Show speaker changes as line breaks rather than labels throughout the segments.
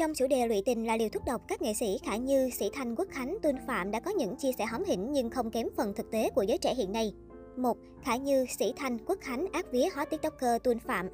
Trong chủ đề lụy tình là liều thuốc độc, các nghệ sĩ Khả Như, Sĩ Thanh, Quốc Khánh, Tuân Phạm đã có những chia sẻ hóm hỉnh nhưng không kém phần thực tế của giới trẻ hiện nay. 1. Khả Như, Sĩ Thanh, Quốc Khánh ác vía hot tiktoker Tuân Phạm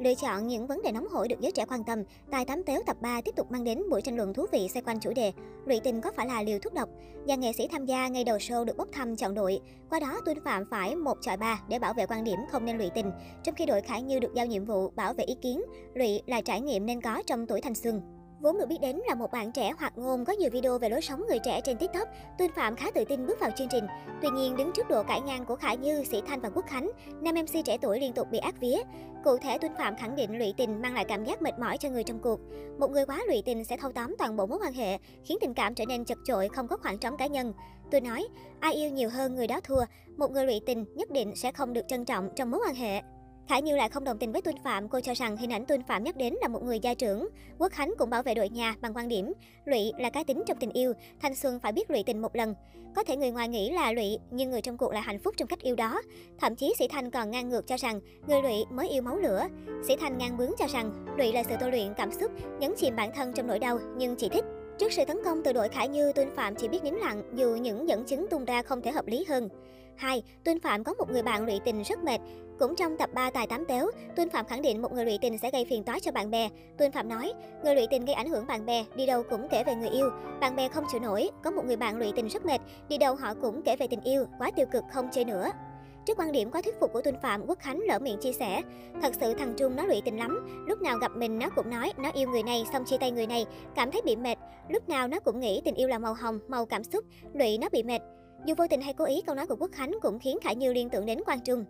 Lựa chọn những vấn đề nóng hổi được giới trẻ quan tâm, Tài Tám Tếu tập 3 tiếp tục mang đến buổi tranh luận thú vị xoay quanh chủ đề Lụy tình có phải là liều thuốc độc? Dàn nghệ sĩ tham gia ngay đầu show được bốc thăm chọn đội. Qua đó, Tuân Phạm phải một chọi ba để bảo vệ quan điểm không nên lụy tình, trong khi đội khải Như được giao nhiệm vụ bảo vệ ý kiến, lụy là trải nghiệm nên có trong tuổi thanh xuân. Vốn được biết đến là một bạn trẻ hoạt ngôn có nhiều video về lối sống người trẻ trên TikTok, Tuyên Phạm khá tự tin bước vào chương trình. Tuy nhiên, đứng trước độ cãi ngang của Khải Như, Sĩ Thanh và Quốc Khánh, nam MC trẻ tuổi liên tục bị ác vía. Cụ thể, Tuyên Phạm khẳng định lụy tình mang lại cảm giác mệt mỏi cho người trong cuộc. Một người quá lụy tình sẽ thâu tóm toàn bộ mối quan hệ, khiến tình cảm trở nên chật chội, không có khoảng trống cá nhân. Tôi nói, ai yêu nhiều hơn người đó thua, một người lụy tình nhất định sẽ không được trân trọng trong mối quan hệ. Thả Như lại không đồng tình với Tuân Phạm, cô cho rằng hình ảnh Tuân Phạm nhắc đến là một người gia trưởng. Quốc Khánh cũng bảo vệ đội nhà bằng quan điểm, lụy là cái tính trong tình yêu, thanh xuân phải biết lụy tình một lần. Có thể người ngoài nghĩ là lụy, nhưng người trong cuộc lại hạnh phúc trong cách yêu đó. Thậm chí Sĩ Thanh còn ngang ngược cho rằng người lụy mới yêu máu lửa. Sĩ Thanh ngang bướng cho rằng lụy là sự tôi luyện cảm xúc, nhấn chìm bản thân trong nỗi đau nhưng chỉ thích. Trước sự tấn công từ đội Khải Như, Tuân Phạm chỉ biết nín lặng dù những dẫn chứng tung ra không thể hợp lý hơn. 2. Tuân Phạm có một người bạn lụy tình rất mệt. Cũng trong tập 3 tài tám tếu, Tuân Phạm khẳng định một người lụy tình sẽ gây phiền toái cho bạn bè. Tuân Phạm nói, người lụy tình gây ảnh hưởng bạn bè, đi đâu cũng kể về người yêu. Bạn bè không chịu nổi, có một người bạn lụy tình rất mệt, đi đâu họ cũng kể về tình yêu, quá tiêu cực không chơi nữa. Trước quan điểm quá thuyết phục của Tuân Phạm, Quốc Khánh lỡ miệng chia sẻ, thật sự thằng Trung nó lụy tình lắm, lúc nào gặp mình nó cũng nói nó yêu người này xong chia tay người này, cảm thấy bị mệt, lúc nào nó cũng nghĩ tình yêu là màu hồng, màu cảm xúc, lụy nó bị mệt. Dù vô tình hay cố ý, câu nói của Quốc Khánh cũng khiến Khải Như liên tưởng đến Quang Trung.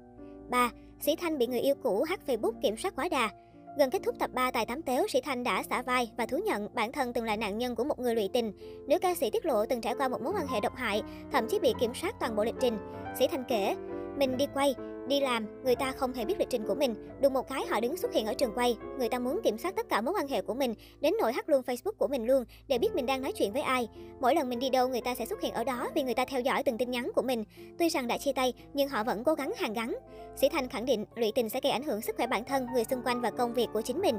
3. Sĩ Thanh bị người yêu cũ hack Facebook kiểm soát quá đà. Gần kết thúc tập 3 tại Tám Téo, Sĩ Thanh đã xả vai và thú nhận bản thân từng là nạn nhân của một người lụy tình. Nữ ca sĩ tiết lộ từng trải qua một mối quan hệ độc hại, thậm chí bị kiểm soát toàn bộ lịch trình. Sĩ Thanh kể, mình đi quay, đi làm, người ta không hề biết lịch trình của mình. Đùng một cái họ đứng xuất hiện ở trường quay. Người ta muốn kiểm soát tất cả mối quan hệ của mình, đến nỗi hack luôn Facebook của mình luôn, để biết mình đang nói chuyện với ai. Mỗi lần mình đi đâu người ta sẽ xuất hiện ở đó vì người ta theo dõi từng tin nhắn của mình. Tuy rằng đã chia tay, nhưng họ vẫn cố gắng hàn gắn. Sĩ Thanh khẳng định lụy tình sẽ gây ảnh hưởng sức khỏe bản thân, người xung quanh và công việc của chính mình.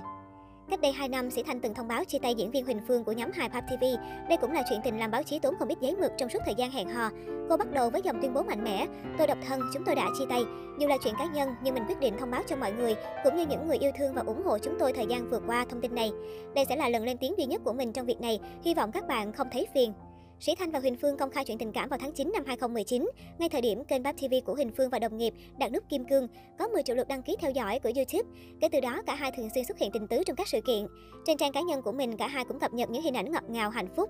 Cách đây 2 năm, Sĩ Thanh từng thông báo chia tay diễn viên Huỳnh Phương của nhóm hài Pop TV. Đây cũng là chuyện tình làm báo chí tốn không ít giấy mực trong suốt thời gian hẹn hò. Cô bắt đầu với dòng tuyên bố mạnh mẽ, tôi độc thân, chúng tôi đã chia tay. Dù là chuyện cá nhân, nhưng mình quyết định thông báo cho mọi người, cũng như những người yêu thương và ủng hộ chúng tôi thời gian vừa qua thông tin này. Đây sẽ là lần lên tiếng duy nhất của mình trong việc này, hy vọng các bạn không thấy phiền. Sĩ Thanh và Huỳnh Phương công khai chuyện tình cảm vào tháng 9 năm 2019. Ngay thời điểm kênh Bab TV của Huỳnh Phương và đồng nghiệp đạt nút kim cương, có 10 triệu lượt đăng ký theo dõi của YouTube. Kể từ đó, cả hai thường xuyên xuất hiện tình tứ trong các sự kiện. Trên trang cá nhân của mình, cả hai cũng cập nhật những hình ảnh ngọt ngào hạnh phúc.